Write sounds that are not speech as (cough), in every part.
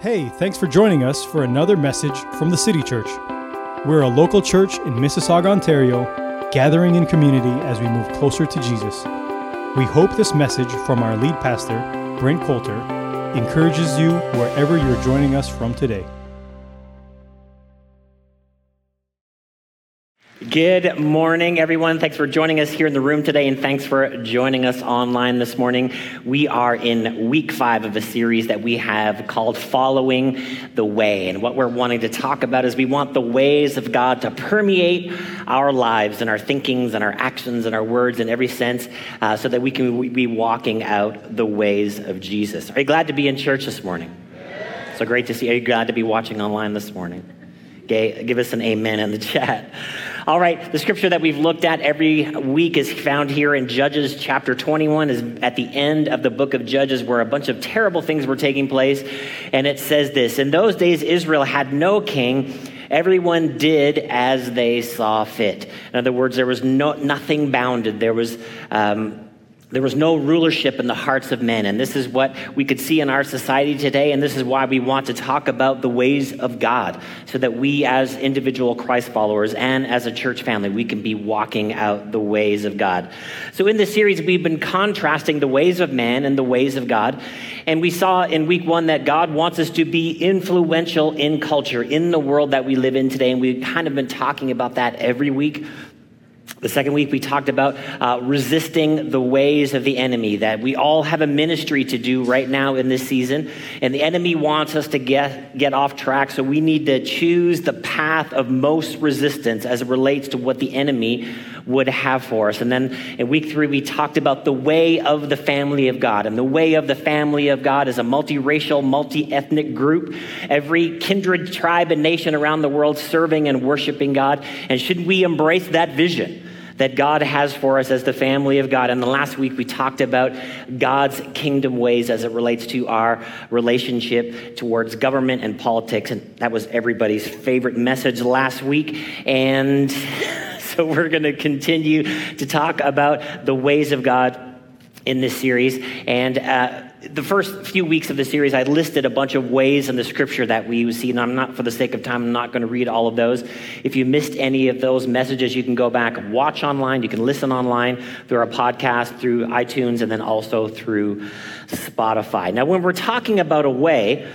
Hey, thanks for joining us for another message from the City Church. We're a local church in Mississauga, Ontario, gathering in community as we move closer to Jesus. We hope this message from our lead pastor, Brent Coulter, encourages you wherever you're joining us from today. Good morning, everyone. Thanks for joining us here in the room today, and thanks for joining us online this morning. We are in week five of a series that we have called Following the Way. And what we're wanting to talk about is we want the ways of God to permeate our lives and our thinkings and our actions and our words in every sense uh, so that we can be walking out the ways of Jesus. Are you glad to be in church this morning? So great to see you. Are you glad to be watching online this morning? Okay, give us an amen in the (laughs) chat. All right, the scripture that we've looked at every week is found here in Judges chapter 21, is at the end of the book of Judges, where a bunch of terrible things were taking place. And it says this In those days, Israel had no king. Everyone did as they saw fit. In other words, there was no, nothing bounded. There was um, there was no rulership in the hearts of men. And this is what we could see in our society today. And this is why we want to talk about the ways of God so that we, as individual Christ followers and as a church family, we can be walking out the ways of God. So in this series, we've been contrasting the ways of man and the ways of God. And we saw in week one that God wants us to be influential in culture, in the world that we live in today. And we've kind of been talking about that every week the second week, we talked about uh, resisting the ways of the enemy, that we all have a ministry to do right now in this season. And the enemy wants us to get, get off track, so we need to choose the path of most resistance as it relates to what the enemy would have for us. And then in week three, we talked about the way of the family of God. And the way of the family of God is a multiracial, multi ethnic group, every kindred tribe and nation around the world serving and worshiping God. And should we embrace that vision? That God has for us as the family of God. And the last week we talked about God's kingdom ways as it relates to our relationship towards government and politics. And that was everybody's favorite message last week. And (laughs) so we're going to continue to talk about the ways of God in this series. And uh, the first few weeks of the series, I listed a bunch of ways in the scripture that we see, and I'm not, for the sake of time, I'm not going to read all of those. If you missed any of those messages, you can go back, watch online, you can listen online through our podcast, through iTunes, and then also through Spotify. Now, when we're talking about a way,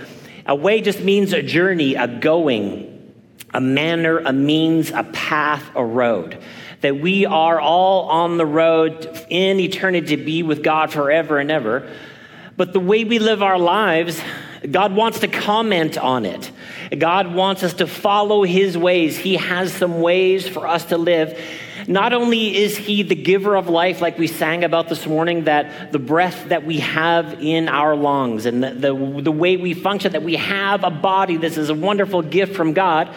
a way just means a journey, a going, a manner, a means, a path, a road that we are all on the road in eternity to be with God forever and ever. But the way we live our lives, God wants to comment on it. God wants us to follow His ways. He has some ways for us to live. Not only is He the giver of life, like we sang about this morning, that the breath that we have in our lungs and the, the, the way we function, that we have a body, this is a wonderful gift from God.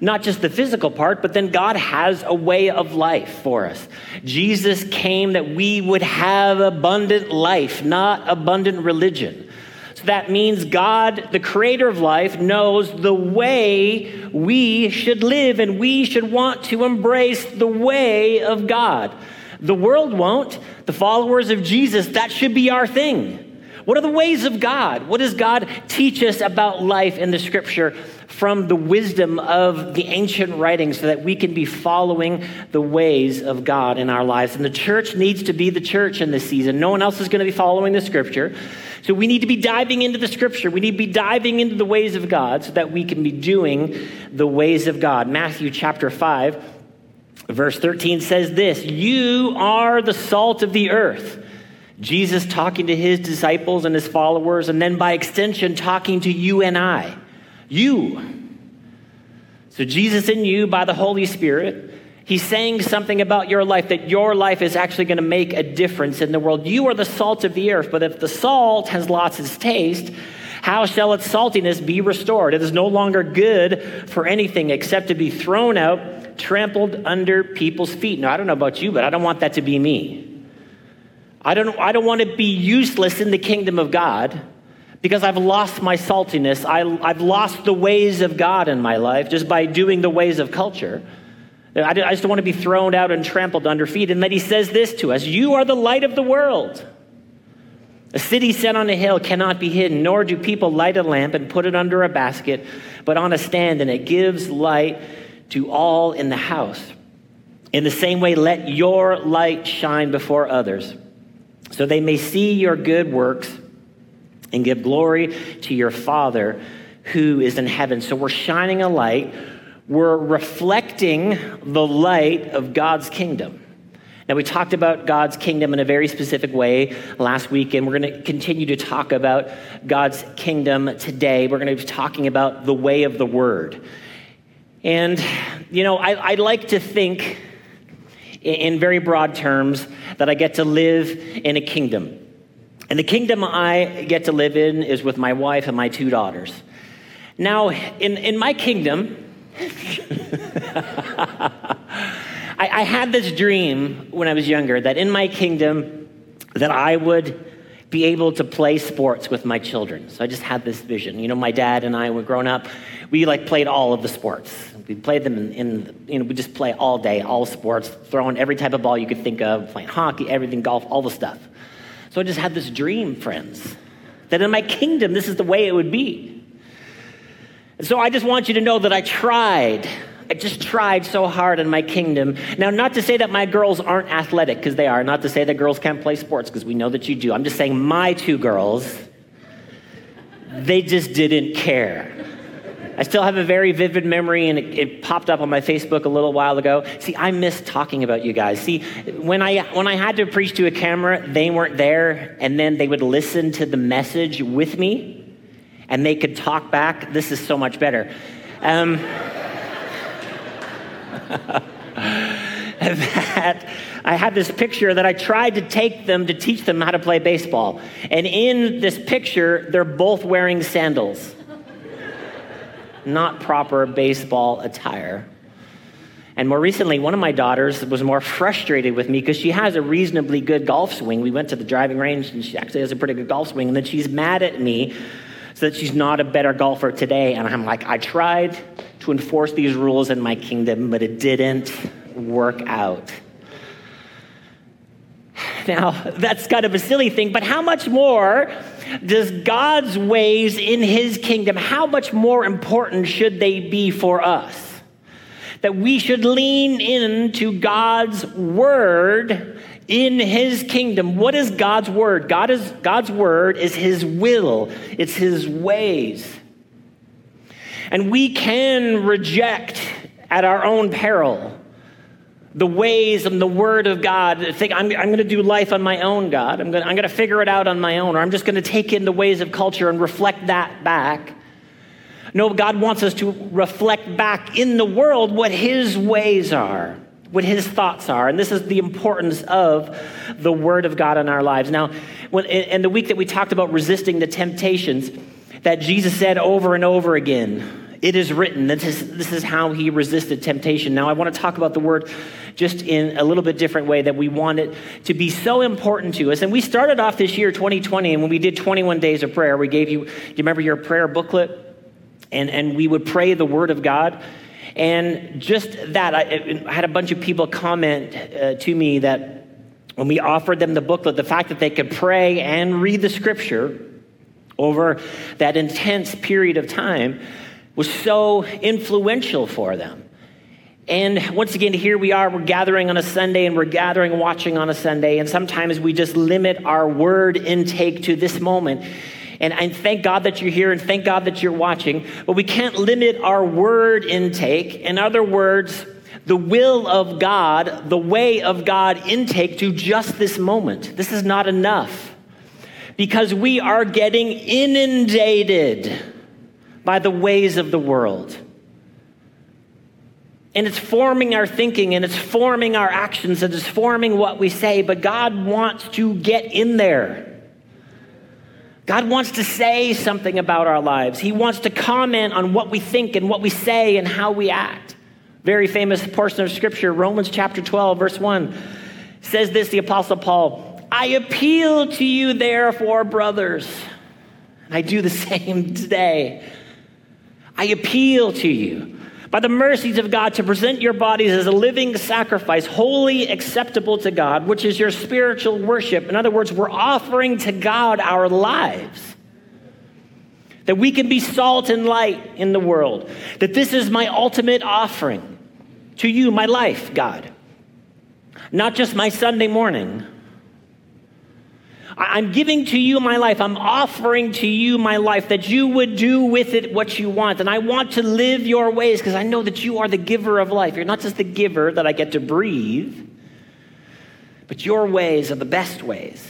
Not just the physical part, but then God has a way of life for us. Jesus came that we would have abundant life, not abundant religion. So that means God, the creator of life, knows the way we should live, and we should want to embrace the way of God. The world won't. The followers of Jesus, that should be our thing. What are the ways of God? What does God teach us about life in the scripture? from the wisdom of the ancient writings so that we can be following the ways of God in our lives. And the church needs to be the church in this season. No one else is going to be following the scripture. So we need to be diving into the scripture. We need to be diving into the ways of God so that we can be doing the ways of God. Matthew chapter 5, verse 13 says this You are the salt of the earth. Jesus talking to his disciples and his followers, and then by extension, talking to you and I. You. So, Jesus in you by the Holy Spirit, He's saying something about your life that your life is actually going to make a difference in the world. You are the salt of the earth, but if the salt has lost its taste, how shall its saltiness be restored? It is no longer good for anything except to be thrown out, trampled under people's feet. Now, I don't know about you, but I don't want that to be me. I don't, I don't want to be useless in the kingdom of God because I've lost my saltiness. I, I've lost the ways of God in my life just by doing the ways of culture. I, I just don't want to be thrown out and trampled under feet. And then he says this to us You are the light of the world. A city set on a hill cannot be hidden, nor do people light a lamp and put it under a basket, but on a stand, and it gives light to all in the house. In the same way, let your light shine before others, so they may see your good works and give glory to your Father who is in heaven. So we're shining a light, we're reflecting the light of God's kingdom. Now, we talked about God's kingdom in a very specific way last week, and we're going to continue to talk about God's kingdom today. We're going to be talking about the way of the word. And, you know, I, I like to think in very broad terms that I get to live in a kingdom. And the kingdom I get to live in is with my wife and my two daughters. Now, in, in my kingdom, (laughs) I, I had this dream when I was younger that in my kingdom that I would be able to play sports with my children. So I just had this vision. You know, my dad and I, were growing up, we like played all of the sports. We played them in, in, you know, we just play all day, all sports, throwing every type of ball you could think of, playing hockey, everything, golf, all the stuff. So I just had this dream, friends, that in my kingdom, this is the way it would be. And so I just want you to know that I tried I just tried so hard in my kingdom. Now, not to say that my girls aren't athletic, because they are. Not to say that girls can't play sports, because we know that you do. I'm just saying my two girls, they just didn't care. I still have a very vivid memory, and it, it, popped up on my Facebook a little while ago. See, I miss talking about you guys. See, when I when I had to preach to a camera, they weren't there, and then they would listen to the message with me, and they could talk back. This is so much better. Um, (laughs) that I had this picture that I tried to take them to teach them how to play baseball. And in this picture, they're both wearing sandals, not proper baseball attire. And more recently, one of my daughters was more frustrated with me because she has a reasonably good golf swing. We went to the driving range and she actually has a pretty good golf swing. And then she's mad at me so that she's not a better golfer today. And I'm like, I tried to enforce these rules in my kingdom, but it didn't work out. Now, that's kind of a silly thing, but how much more does God's ways in his kingdom, how much more important should they be for us? That we should lean into God's word in his kingdom. What is God's word? God is, God's word is his will, it's his ways. And we can reject at our own peril the ways and the word of God. Think, I'm, I'm going to do life on my own, God. I'm going, I'm to figure it out on my own, or I'm just going to take in the ways of culture and reflect that back. No, God wants us to reflect back in the world what His ways are, what His thoughts are. And this is the importance of the Word of God in our lives. Now, when, in the week that we talked about resisting the temptations, that Jesus said over and over again, it is written. This is, this is how he resisted temptation. Now, I want to talk about the word just in a little bit different way that we want it to be so important to us. And we started off this year, 2020, and when we did 21 days of prayer, we gave you, do you remember your prayer booklet? And, and we would pray the word of God. And just that, I, I had a bunch of people comment uh, to me that when we offered them the booklet, the fact that they could pray and read the scripture over that intense period of time was so influential for them. And once again, here we are, we're gathering on a Sunday and we're gathering watching on a Sunday. And sometimes we just limit our word intake to this moment. And, and thank God that you're here and thank God that you're watching. But we can't limit our word intake. In other words, the will of God, the way of God intake to just this moment. This is not enough because we are getting inundated by the ways of the world. And it's forming our thinking and it's forming our actions and it's forming what we say, but God wants to get in there. God wants to say something about our lives. He wants to comment on what we think and what we say and how we act. Very famous portion of scripture, Romans chapter 12, verse 1, says this the Apostle Paul I appeal to you, therefore, brothers. I do the (laughs) same today. I appeal to you by the mercies of God to present your bodies as a living sacrifice, wholly acceptable to God, which is your spiritual worship. In other words, we're offering to God our lives. That we can be salt and light in the world. That this is my ultimate offering to you, my life, God. Not just my Sunday morning I'm giving to you my life. I'm offering to you my life that you would do with it what you want. And I want to live your ways because I know that you are the giver of life. You're not just the giver that I get to breathe, but your ways are the best ways.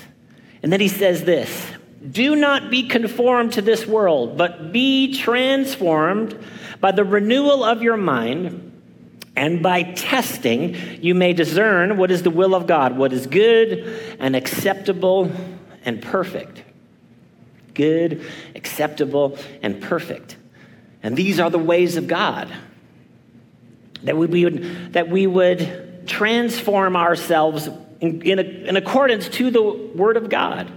And then he says this Do not be conformed to this world, but be transformed by the renewal of your mind. And by testing, you may discern what is the will of God, what is good and acceptable and perfect. Good, acceptable, and perfect. And these are the ways of God. That we would, that we would transform ourselves in, in, a, in accordance to the Word of God.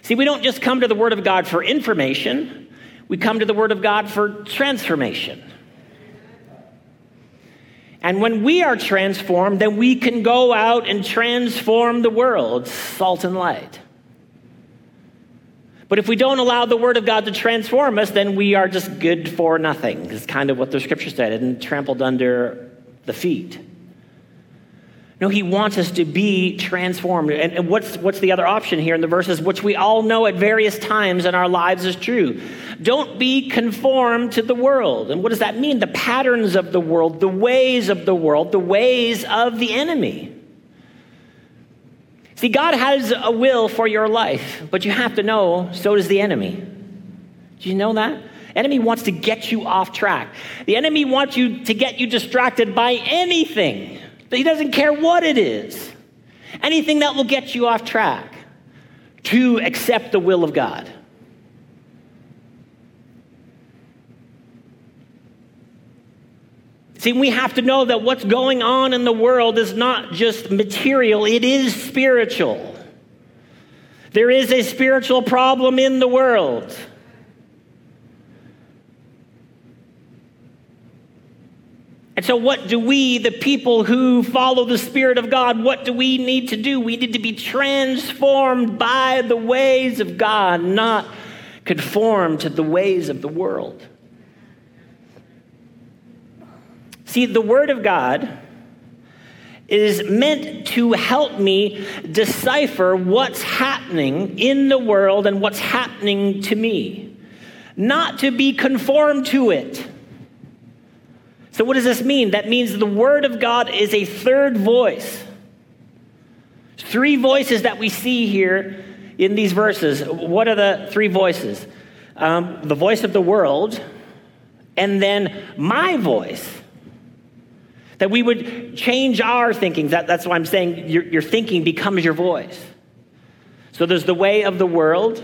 See, we don't just come to the Word of God for information, we come to the Word of God for transformation. And when we are transformed, then we can go out and transform the world, salt and light. But if we don't allow the Word of God to transform us, then we are just good for nothing, is kind of what the scripture said, and trampled under the feet. No, he wants us to be transformed. And, and, what's, what's the other option here in the verses, which we all know at various times in our lives is true? Don't be conformed to the world. And what does that mean? The patterns of the world, the ways of the world, the ways of the enemy. See, God has a will for your life, but you have to know so does the enemy. Do you know that? Enemy wants to get you off track. The enemy wants you to get you distracted by anything. He doesn't care what it is. Anything that will get you off track to accept the will of God. See, we have to know that what's going on in the world is not just material, it is spiritual. There is a spiritual problem in the world. And so, what do we, the people who follow the Spirit of God, what do we need to do? We need to be transformed by the ways of God, not conform to the ways of the world. See, the Word of God is meant to help me decipher what's happening in the world and what's happening to me, not to be conformed to it. So, what does this mean? That means the Word of God is a third voice. Three voices that we see here in these verses. What are the three voices? Um, the voice of the world, and then my voice. That we would change our thinking. That, that's why I'm saying your, your thinking becomes your voice. So there's the way of the world,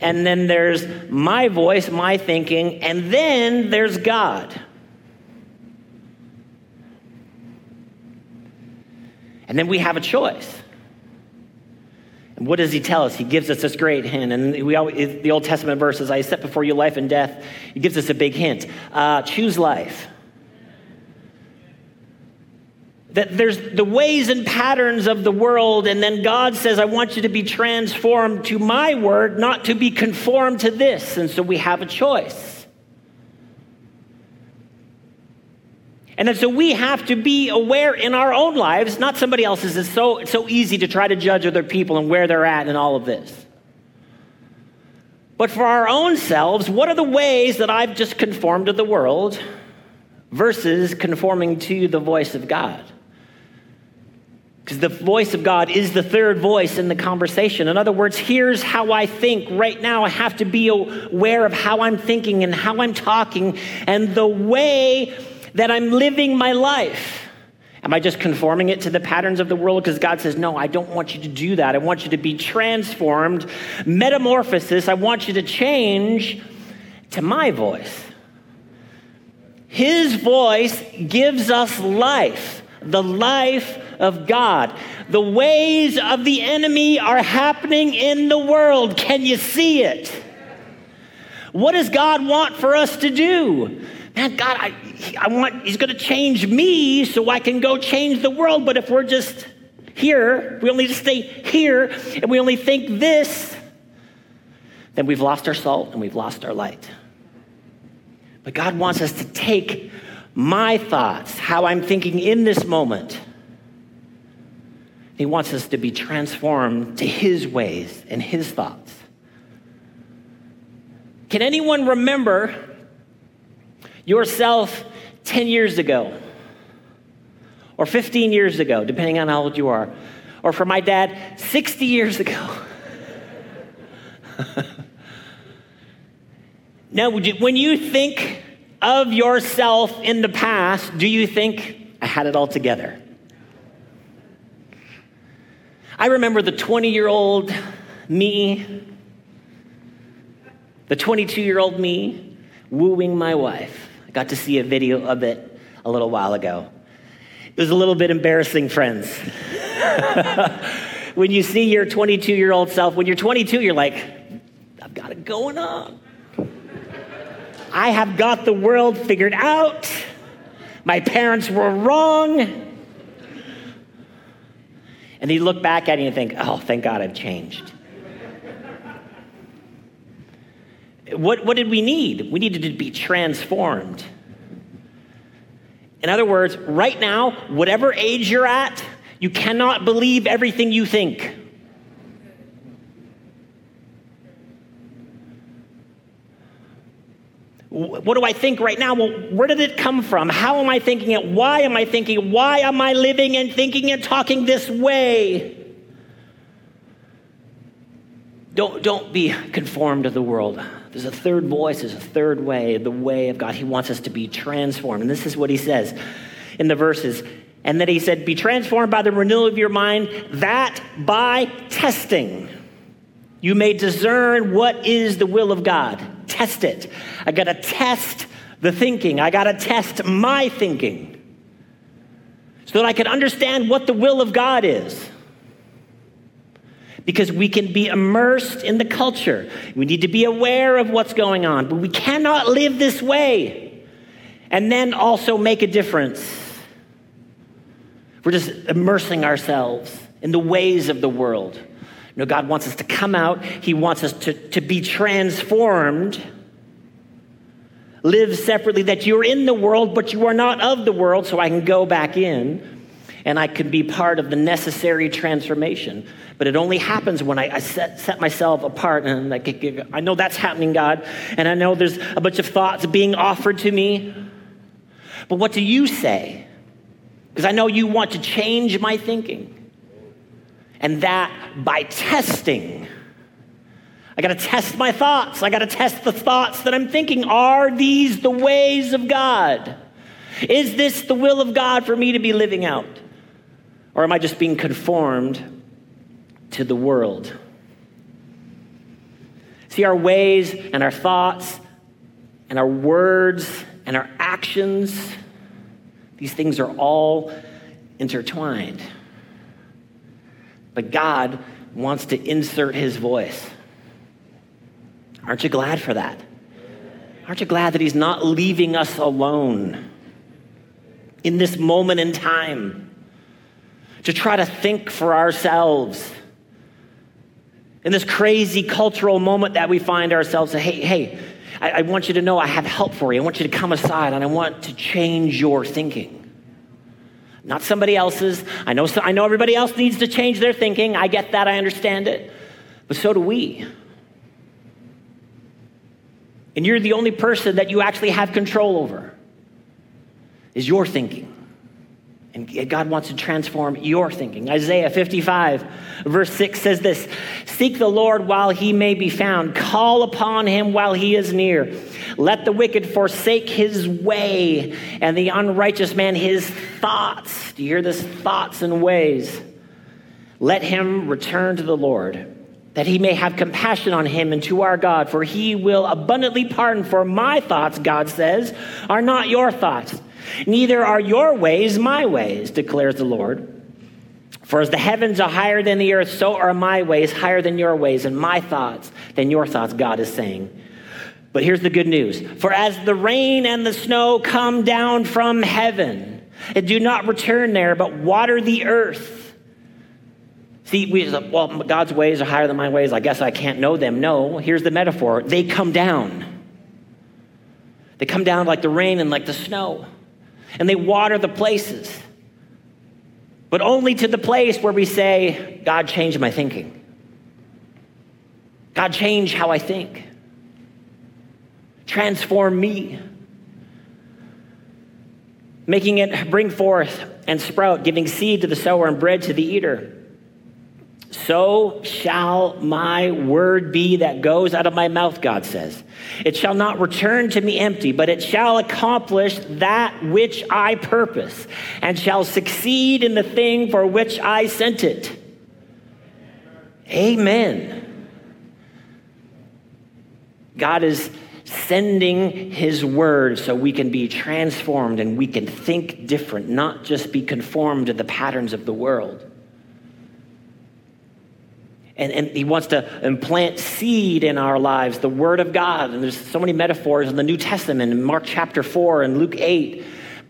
and then there's my voice, my thinking, and then there's God. And then we have a choice. And what does he tell us? He gives us this great hint. And we always, the Old Testament verses, I set before you life and death. He gives us a big hint. Uh, choose life that there's the ways and patterns of the world, and then God says, I want you to be transformed to my word, not to be conformed to this. And so we have a choice. And so we have to be aware in our own lives, not somebody else's. It's so, it's so easy to try to judge other people and where they're at and all of this. But for our own selves, what are the ways that I've just conformed to the world versus conforming to the voice of God? Because the voice of God is the third voice in the conversation. In other words, here's how I think. Right now, I have to be aware of how I'm thinking and how I'm talking and the way that I'm living my life. Am I just conforming it to the patterns of the world? Because God says, No, I don't want you to do that. I want you to be transformed. Metamorphosis, I want you to change to my voice. His voice gives us life, the life of God. The ways of the enemy are happening in the world. Can you see it? What does God want for us to do? man, God, I, I want, He's going to change me so I can go change the world. But if we're just here, we only just stay here, and we only think this, then we've lost our salt and we've lost our light. But God wants us to take my thoughts, how I'm thinking in this moment. He wants us to be transformed to His ways and His thoughts. Can anyone remember yourself 10 years ago? Or 15 years ago, depending on how old you are? Or for my dad, 60 years ago? (laughs) now, when you think of yourself in the past, do you think, I had it all together? I remember the 20 year old me, the 22 year old me wooing my wife. Got to see a video of it a little while ago. It was a little bit embarrassing, friends. (laughs) when you see your 22 year old self, when you're 22, you're like, I've got it going on. I have got the world figured out. My parents were wrong. And you look back at it and you think, oh, thank God I've changed. What, what did we need? We needed to be transformed. In other words, right now, whatever age you're at, you cannot believe everything you think. What do I think right now? Well, where did it come from? How am I thinking it? Why am I thinking? Why am I living and thinking and talking this way? Don't, don't be conformed to the world. There's a third voice, there's a third way, the way of God. He wants us to be transformed. And this is what he says in the verses. And then he said, Be transformed by the renewal of your mind, that by testing you may discern what is the will of God. Test it. I got to test the thinking, I got to test my thinking so that I can understand what the will of God is because we can be immersed in the culture. We need to be aware of what's going on, but we cannot live this way and then also make a difference. We're just immersing ourselves in the ways of the world. No, God wants us to come out, He wants us to, to be transformed. Live separately, that you're in the world, but you are not of the world, so I can go back in and I can be part of the necessary transformation. But it only happens when I, I set, set, myself apart and I, I know that's happening, God, and I know there's a bunch of thoughts being offered to me. But what do you say? Because I know you want to change my thinking. And that by testing, I got to test my thoughts. I got to test the thoughts that I'm thinking. Are these the ways of God? Is this the will of God for me to be living out? Or am I just being conformed to the world? See, our ways and our thoughts and our words and our actions, these things are all intertwined. But God wants to insert his voice. Aren't you glad for that? Aren't you glad that he's not leaving us alone in this moment in time? To try to think for ourselves. In this crazy cultural moment that we find ourselves, hey, hey, I, I want you to know I have help for you. I want you to come aside and I want to change your thinking not somebody else's. I know, I know everybody else needs to change their thinking. I get that, I understand it. But so do we. And you're the only person that you actually have control over, is your thinking. And God wants to transform your thinking. Isaiah 55, verse 6 says this Seek the Lord while he may be found, call upon him while he is near. Let the wicked forsake his way, and the unrighteous man his thoughts. Do you hear this? Thoughts and ways. Let him return to the Lord, that he may have compassion on him and to our God, for he will abundantly pardon. For my thoughts, God says, are not your thoughts Neither are your ways my ways, declares the Lord. For as the heavens are higher than the earth, so are my ways higher than your ways, and my thoughts than your thoughts, God is saying. But here's the good news For as the rain and the snow come down from heaven, and do not return there, but water the earth. See, we, well, God's ways are higher than my ways. I guess I can't know them. No, here's the metaphor they come down. They come down like the rain and like the snow, and they water the places. But only to the place where we say, God, change my thinking. God, change how I think. Transform me. Making it bring forth and sprout, giving seed to the sower and bread to the eater. So shall my word be that goes out of my mouth, God says. It shall not return to me empty, but it shall accomplish that which I purpose, and shall succeed in the thing for which I sent it. Amen. God is sending his word so we can be transformed and we can think different, not just be conformed to the patterns of the world. And, and he wants to implant seed in our lives, the Word of God. And there's so many metaphors in the New Testament, in Mark chapter 4 and Luke 8,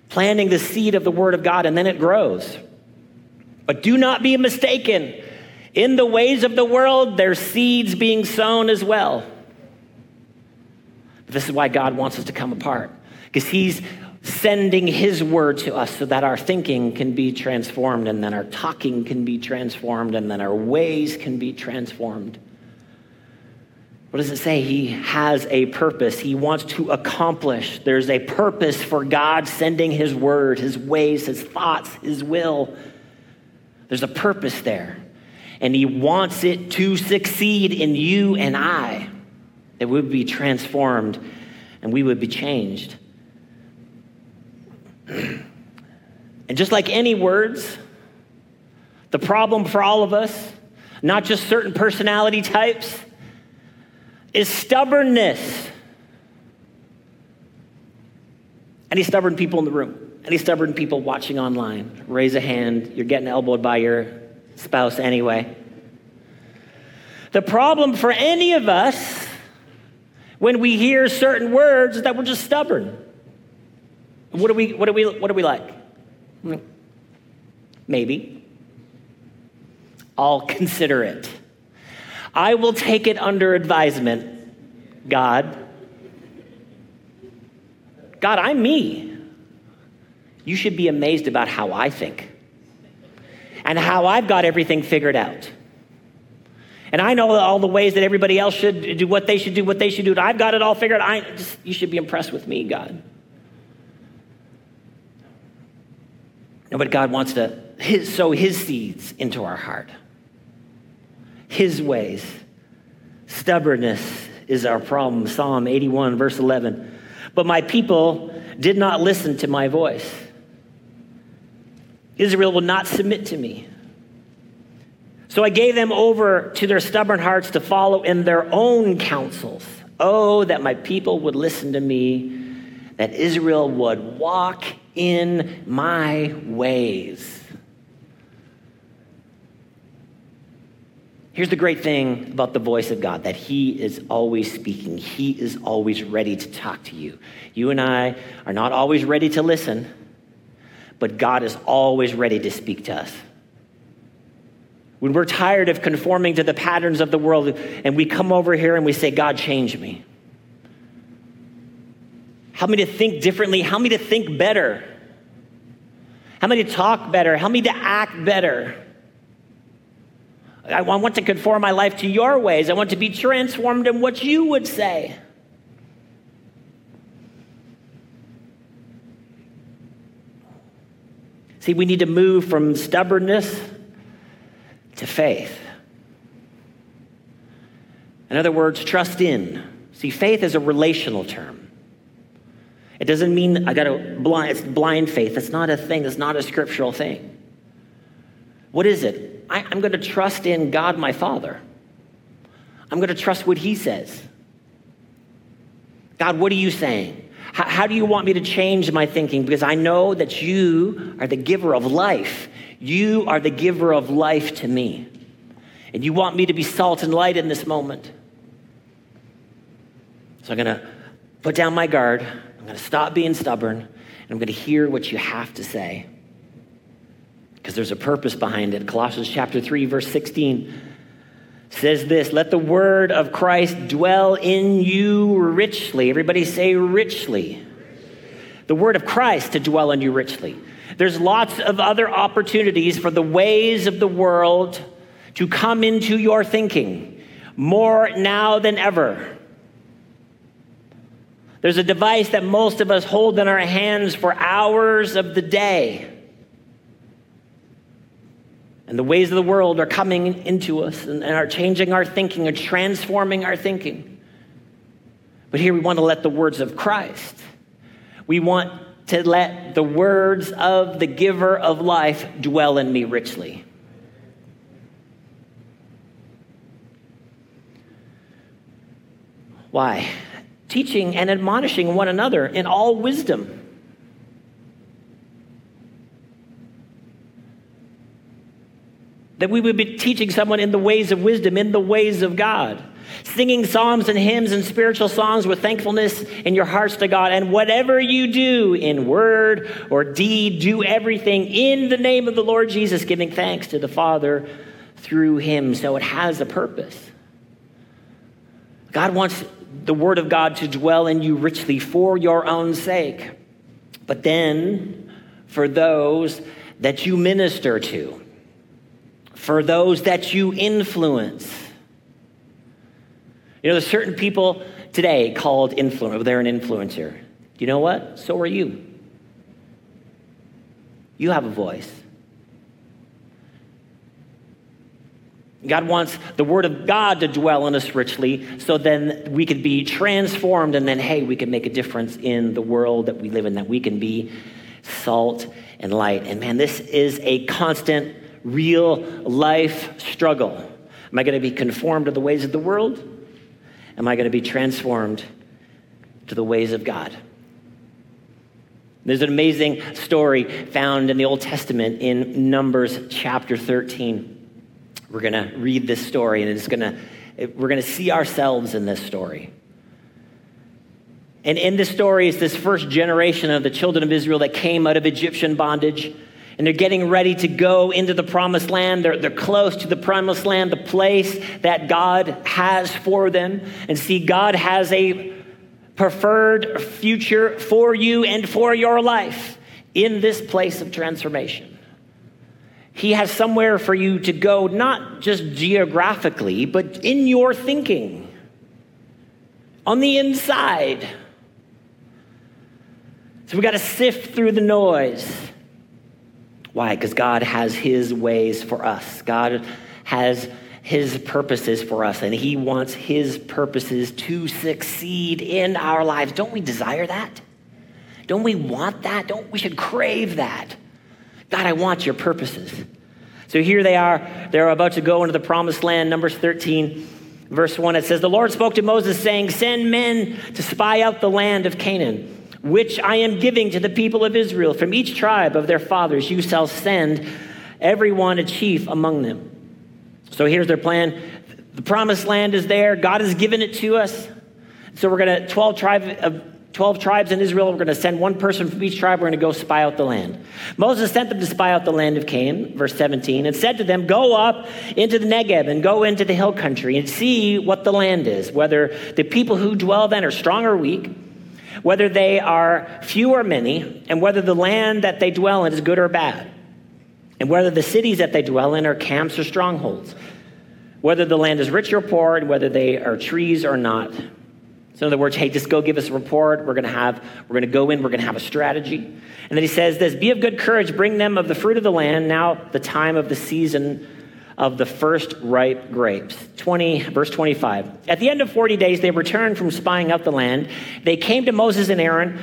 planting the seed of the Word of God, and then it grows. But do not be mistaken. In the ways of the world, there's seeds being sown as well. This is why God wants us to come apart, because He's sending His word to us so that our thinking can be transformed, and then our talking can be transformed, and then our ways can be transformed. What does it say? He has a purpose. He wants to accomplish. There's a purpose for God sending His word, His ways, His thoughts, His will. There's a purpose there. And He wants it to succeed in you and I, that we would be transformed and we would be changed. And just like any words, the problem for all of us, not just certain personality types, is stubbornness. Any stubborn people in the room? Any stubborn people watching online? Raise a hand. You're getting elbowed by your spouse anyway. The problem for any of us when we hear certain words is that we're just stubborn. What are we, what are we, what are we like? Maybe. I'll consider it. I will take it under advisement. God. God, I'm me. You should be amazed about how I think and how I've got everything figured out. And I know all the ways that everybody else should do what they should do, what they should do. I've got it all figured out. I just, you should be impressed with me, God. No, but God wants to his, sow his seeds into our heart. His ways. Stubbornness is our problem. Psalm 81, verse 11. But my people did not listen to my voice. Israel will not submit to me. So I gave them over to their stubborn hearts to follow in their own counsels. Oh, that my people would listen to me, that Israel would walk in my ways. Here's the great thing about the voice of God that He is always speaking. He is always ready to talk to you. You and I are not always ready to listen, but God is always ready to speak to us. When we're tired of conforming to the patterns of the world and we come over here and we say, God, change me. Help me to think differently. Help me to think better. Help me to talk better. Help me to act better. I want to conform my life to your ways. I want to be transformed in what you would say. See, we need to move from stubbornness to faith. In other words, trust in. See, faith is a relational term. It doesn't mean I got to blind, it's blind faith. It's not a thing, it's not a scriptural thing. What is it? I, I'm going to trust in God my Father. I'm going to trust what He says. God, what are you saying? How, how do you want me to change my thinking? Because I know that you are the giver of life. You are the giver of life to me. And you want me to be salt and light in this moment. So I'm going to put down my guard. I'm going to stop being stubborn, and I'm going to hear what you have to say. Because there's a purpose behind it. Colossians chapter 3, verse 16 says this Let the word of Christ dwell in you richly. Everybody say richly. The word of Christ to dwell in you richly. There's lots of other opportunities for the ways of the world to come into your thinking more now than ever. There's a device that most of us hold in our hands for hours of the day. And the ways of the world are coming into us and, are changing our thinking and transforming our thinking. But here we want to let the words of Christ, we want to let the words of the giver of life dwell in me richly. Why? Teaching and admonishing one another in all wisdom. That we would be teaching someone in the ways of wisdom, in the ways of God. Singing psalms and hymns and spiritual songs with thankfulness in your hearts to God. And whatever you do in word or deed, do everything in the name of the Lord Jesus, giving thanks to the Father through him. So it has a purpose. God wants the Word of God to dwell in you richly for your own sake, but then for those that you minister to, for those that you influence. You know, there's certain people today called influencer. They're an influencer. You know what? So are you. You have a voice. God wants the Word of God to dwell in us richly so then we could be transformed and then, hey, we can make a difference in the world that we live in, that we can be salt and light. And man, this is a constant, real life struggle. Am I going to be conformed to the ways of the world? Am I going to be transformed to the ways of God? There's an amazing story found in the Old Testament in Numbers chapter 13. We're going to read this story, and it's going to, we're going to see ourselves in this story. And in this story is this first generation of the children of Israel that came out of Egyptian bondage. And they're getting ready to go into the promised land. They're, they're close to the promised land, the place that God has for them. And see, God has a preferred future for you and for your life in this place of transformation. He has somewhere for you to go, not just geographically, but in your thinking, on the inside. So we got to sift through the noise. Why? Because God has His ways for us. God has His purposes for us, and He wants His purposes to succeed in our lives. Don't we desire that? Don't we want that? Don't we should crave that? God, I want your purposes. So here they are. They're about to go into the promised land. Numbers 13, verse 1. It says, The Lord spoke to Moses, saying, Send men to spy out the land of Canaan, which I am giving to the people of Israel. From each tribe of their fathers you shall send everyone a chief among them. So here's their plan. The promised land is there. God has given it to us. So we're going to, 12 tribes of 12 tribes in Israel. We're going to send one person from each tribe. We're going to go spy out the land. Moses sent them to spy out the land of Canaan, verse 17, and said to them, Go up into the Negeb and go into the hill country and see what the land is, whether the people who dwell then are strong or weak, whether they are few or many, and whether the land that they dwell in is good or bad, and whether the cities that they dwell in are camps or strongholds, whether the land is rich or poor, and whether they are trees or not. So in other words, hey, just go give us a report. We're going to have, we're going to go in, we're going to have a strategy. And then he says this, be of good courage, bring them of the fruit of the land, now the time of the season of the first ripe grapes. 20, verse 25. At the end of 40 days, they returned from spying out the land. They came to Moses and Aaron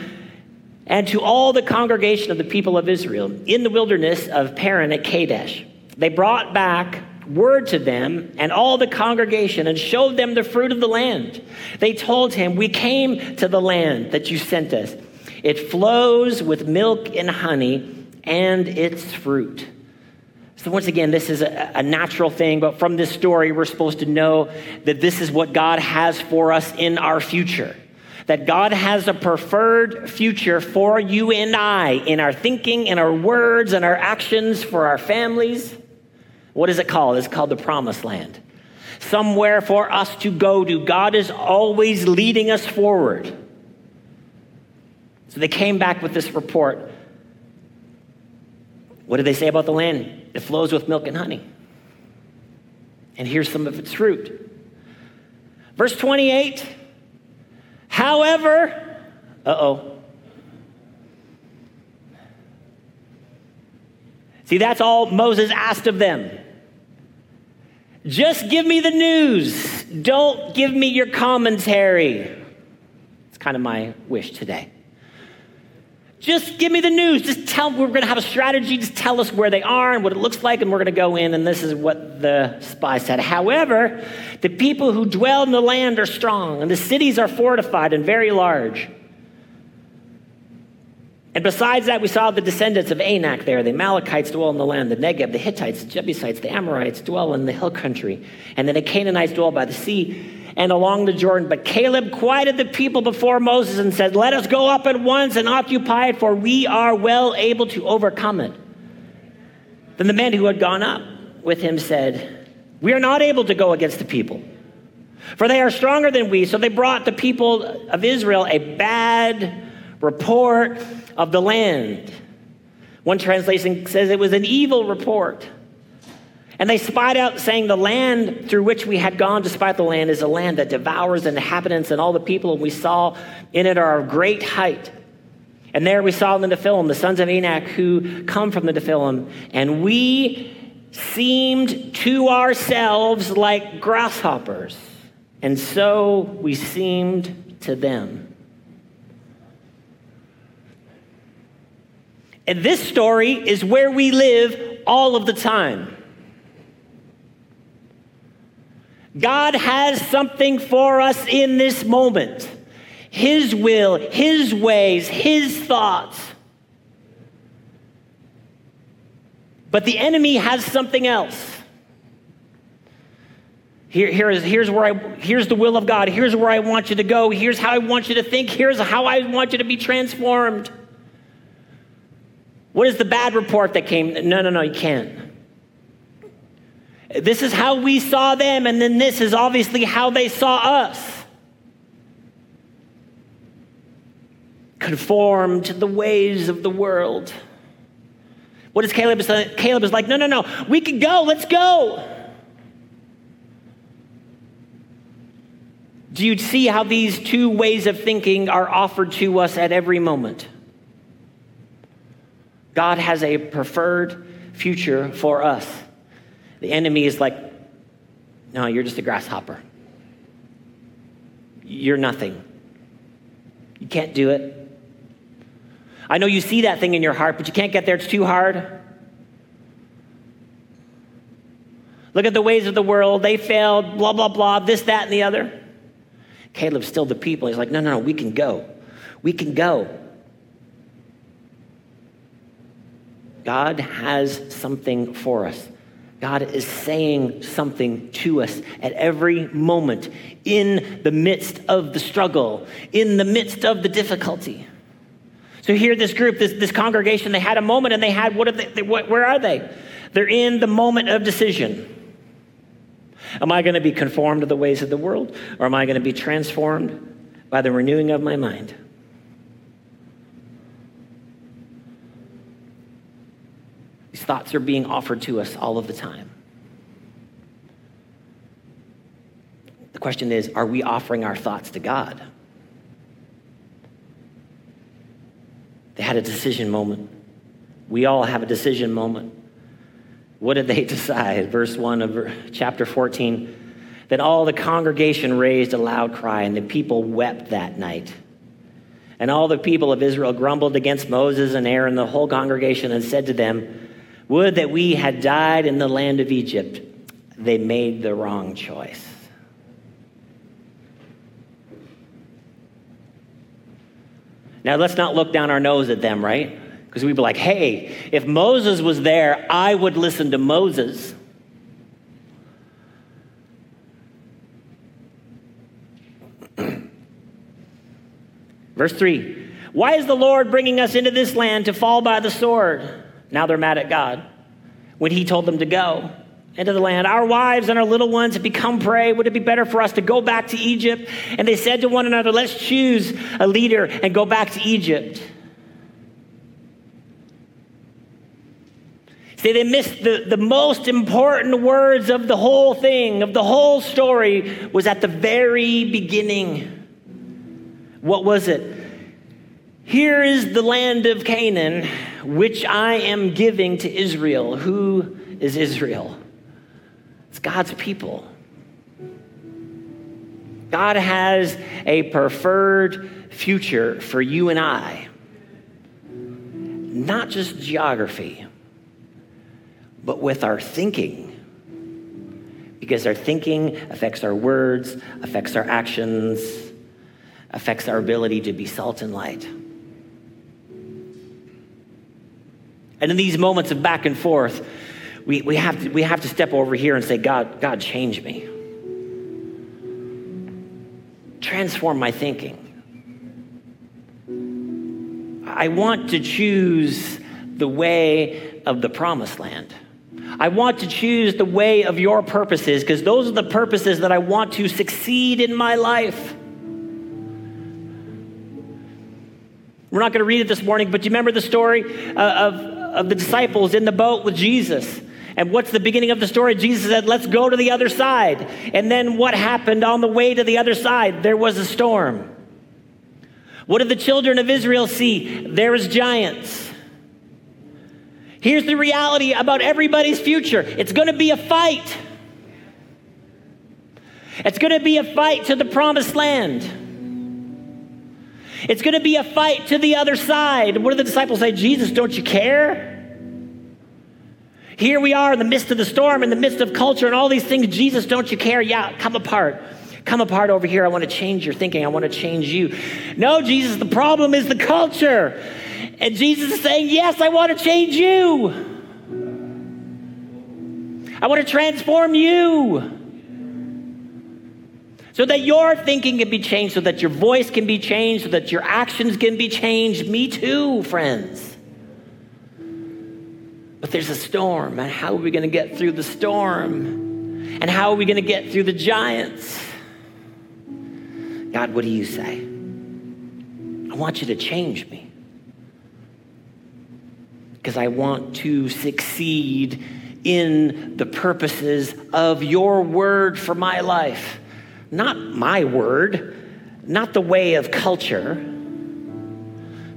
and to all the congregation of the people of Israel in the wilderness of Paran at Kadesh. They brought back word to them and all the congregation and showed them the fruit of the land. They told him, We came to the land that you sent us. It flows with milk and honey and its fruit. So, once again, this is a, a, natural thing, but from this story, we're supposed to know that this is what God has for us in our future. that God has a preferred future for you and I in our thinking, in our words, and our actions for our families. What is it called? It's called the promised land. Somewhere for us to go to. God is always leading us forward. So they came back with this report. What did they say about the land? It flows with milk and honey. And here's some of its fruit. Verse 28 However, uh oh. See, that's all Moses asked of them. Just give me the news. Don't give me your commentary. It's kind of my wish today. Just give me the news. Just tell we're going to have a strategy. Just tell us where they are and what it looks like, and we're going to go in. And this is what the spy said. However, the people who dwell in the land are strong, and the cities are fortified and very large. And besides that, we saw the descendants of Anak there. The Amalekites dwell in the land, the Negeb, the Hittites, the Jebusites, the Amorites dwell in the hill country, and then the Canaanites dwell by the sea and along the Jordan. But Caleb quieted the people before Moses and said, Let us go up at once and occupy it, for we are well able to overcome it. Then the men who had gone up with him said, We are not able to go against the people, for they are stronger than we. So they brought the people of Israel a bad report of the land. One translation says it was an evil report. And they spied out, saying, The land through which we had gone, despite the land, is a land that devours the inhabitants and all the people, and we saw in it are of great height. And there we saw the Nephilim, the sons of Anak, who come from the Nephilim. And we seemed to ourselves like grasshoppers, and so we seemed to them. And this story is where we live all of the time. God has something for us in this moment His will, His ways, His thoughts. But the enemy has something else. Here, here is, here's, where I, here's the will of God. Here's where I want you to go. Here's how I want you to think. Here's how I want you to be transformed. What is the bad report that came? No, no, no, you can't. This is how we saw them, and then this is obviously how they saw us. Conform to the ways of the world. What is Caleb? Caleb is like, no, no, no, we can go, let's go. Do you see how these two ways of thinking are offered to us at every moment? God has a preferred future for us. The enemy is like, no, you're just a grasshopper. You're nothing. You can't do it. I know you see that thing in your heart, but you can't get there. It's too hard. Look at the ways of the world. They failed, blah, blah, blah, this, that, and the other. Caleb's still the people. He's like, no, no, no, we can go. We can go. God has something for us. God is saying something to us at every moment in the midst of the struggle, in the midst of the difficulty. So here, this group, this, this congregation, they had a moment and they had, what, Are they, what where are they? They're in the moment of decision. Am I going to be conformed to the ways of the world or am I going to be transformed by the renewing of my mind? These thoughts are being offered to us all of the time. The question is are we offering our thoughts to God? They had a decision moment. We all have a decision moment. What did they (laughs) decide? Verse 1 of chapter 14. Then all the congregation raised a loud cry, and the people wept that night. And all the people of Israel grumbled against Moses and Aaron, the whole congregation, and said to them, would that we had died in the land of Egypt. They made the wrong choice. Now, let's not look down our nose at them, right? Because we'd be like, hey, if Moses was there, I would listen to Moses. (clears throat) Verse 3 Why is the Lord bringing us into this land to fall by the sword? Now they're mad at God when He told them to go into the land. Our wives and our little ones have become prey. Would it be better for us to go back to Egypt? And they said to one another, Let's choose a leader and go back to Egypt. See, they missed the, the most important words of the whole thing, of the whole story, was at the very beginning. What was it? Here is the land of Canaan, which I am giving to Israel. Who is Israel? It's God's people. God has a preferred future for you and I, not just geography but with our thinking. Because our thinking affects our words, affects our actions, affects our ability to be salt and light. And in these moments of back and forth, we, we, have to, we have to step over here and say, God, God, change me. Transform my thinking. I want to choose the way of the promised land. I want to choose the way of your purposes because those are the purposes that I want to succeed in my life. We're not going to read it this morning, but do you remember the story uh, of, of the disciples in the boat with Jesus. And what's the beginning of the story? Jesus said, Let's go to the other side. And then what happened on the way to the other side? There was a storm. What did the children of Israel see? There was giants. Here's the reality about everybody's future it's going to be a fight. It's going to be a fight to the promised land. It's going to be a fight to the other side. What do the disciples say? Jesus, don't you care? Here we are in the midst of the storm, in the midst of culture and all these things. Jesus, don't you care? Yeah, come apart. Come apart over here. I want to change your thinking. I want to change you. No, Jesus, the problem is the culture. And Jesus is saying, Yes, I want to change you. I want to transform you. So that your thinking can be changed, so that your voice can be changed, so that your actions can be changed. Me too, friends. But there's a storm, and how are we going to get through the storm? And how are we going to get through the giants? God, what do you say? I want you to change me because I want to succeed in the purposes of your word for my life. Not my word, not the way of culture.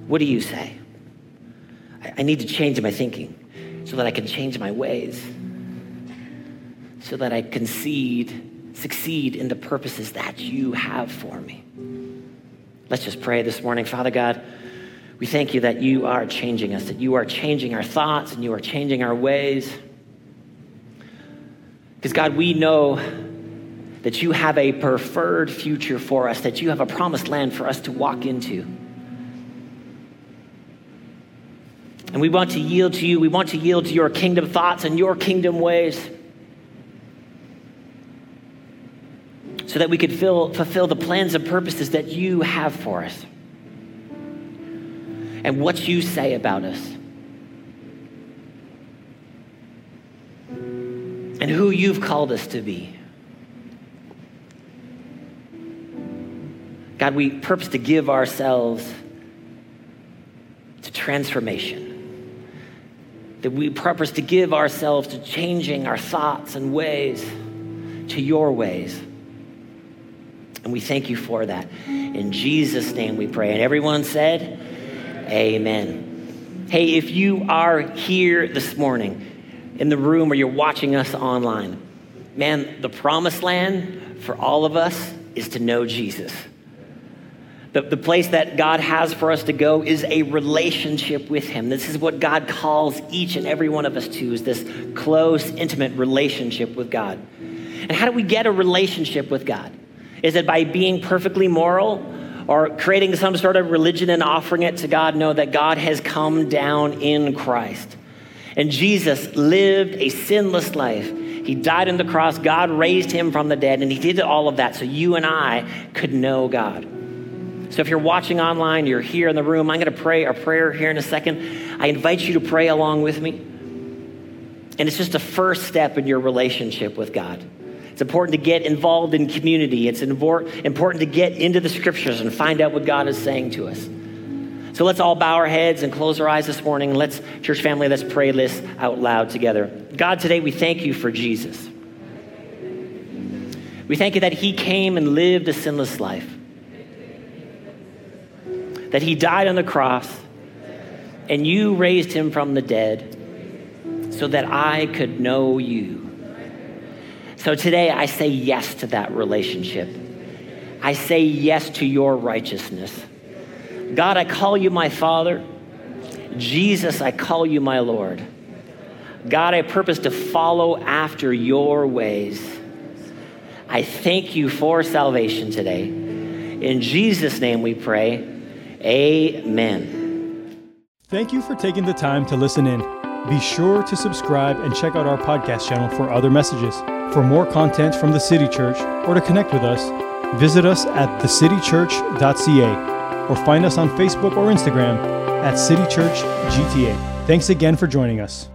What do you say? I need to change my thinking so that I can change my ways, so that I concede, succeed in the purposes that you have for me. Let's just pray this morning. Father God, we thank you that you are changing us, that you are changing our thoughts and you are changing our ways. Because, God, we know that you have a preferred future for us, that you have a promised land for us to walk into. And we want to yield to you. We want to yield to your kingdom thoughts and your kingdom ways so that we could fill, fulfill the plans and purposes that you have for us and what you say about us. And who you've called us to be. God, we purpose to give ourselves to transformation. That we purpose to give ourselves to changing our thoughts and ways to your ways. And we thank you for that. In Jesus' name we pray. And everyone said, Amen. Hey, if you are here this morning in the room or you're watching us online, man, the promised land for all of us is to know Jesus. The, the place that God has for us to go is a relationship with Him. This is what God calls each and every one of us to, is this close, intimate relationship with God. And how do we get a relationship with God? Is it by being perfectly moral? or creating some sort of religion and offering it to God. No, that God has come down in Christ. And Jesus lived a sinless life. He died on the cross. God raised him from the dead, and he did all of that so you and I could know God. So if you're watching online, you're here in the room, I'm going to pray a prayer here in a second. I invite you to pray along with me. And it's just a first step in your relationship with God. It's important to get involved in community. It's important to get into the scriptures and find out what God is saying to us. So let's all bow our heads and close our eyes this morning. Let's, church family, let's pray this out loud together. God, today we thank you for Jesus. We thank you that he came and lived a sinless life, that he died on the cross, and you raised him from the dead so that I could know you. So today I say yes to that relationship. I say yes to your righteousness. God, I call you my Father. Jesus, I call you my Lord. God, I purpose to follow after your ways. I thank you for salvation today. In Jesus' name we pray. Amen. Thank you for taking the time to listen in. Be sure to subscribe and check out our podcast channel for other messages. For more content from the City Church or to connect with us, visit us at thecitychurch.ca or find us on Facebook or Instagram at City Church GTA. Thanks again for joining us.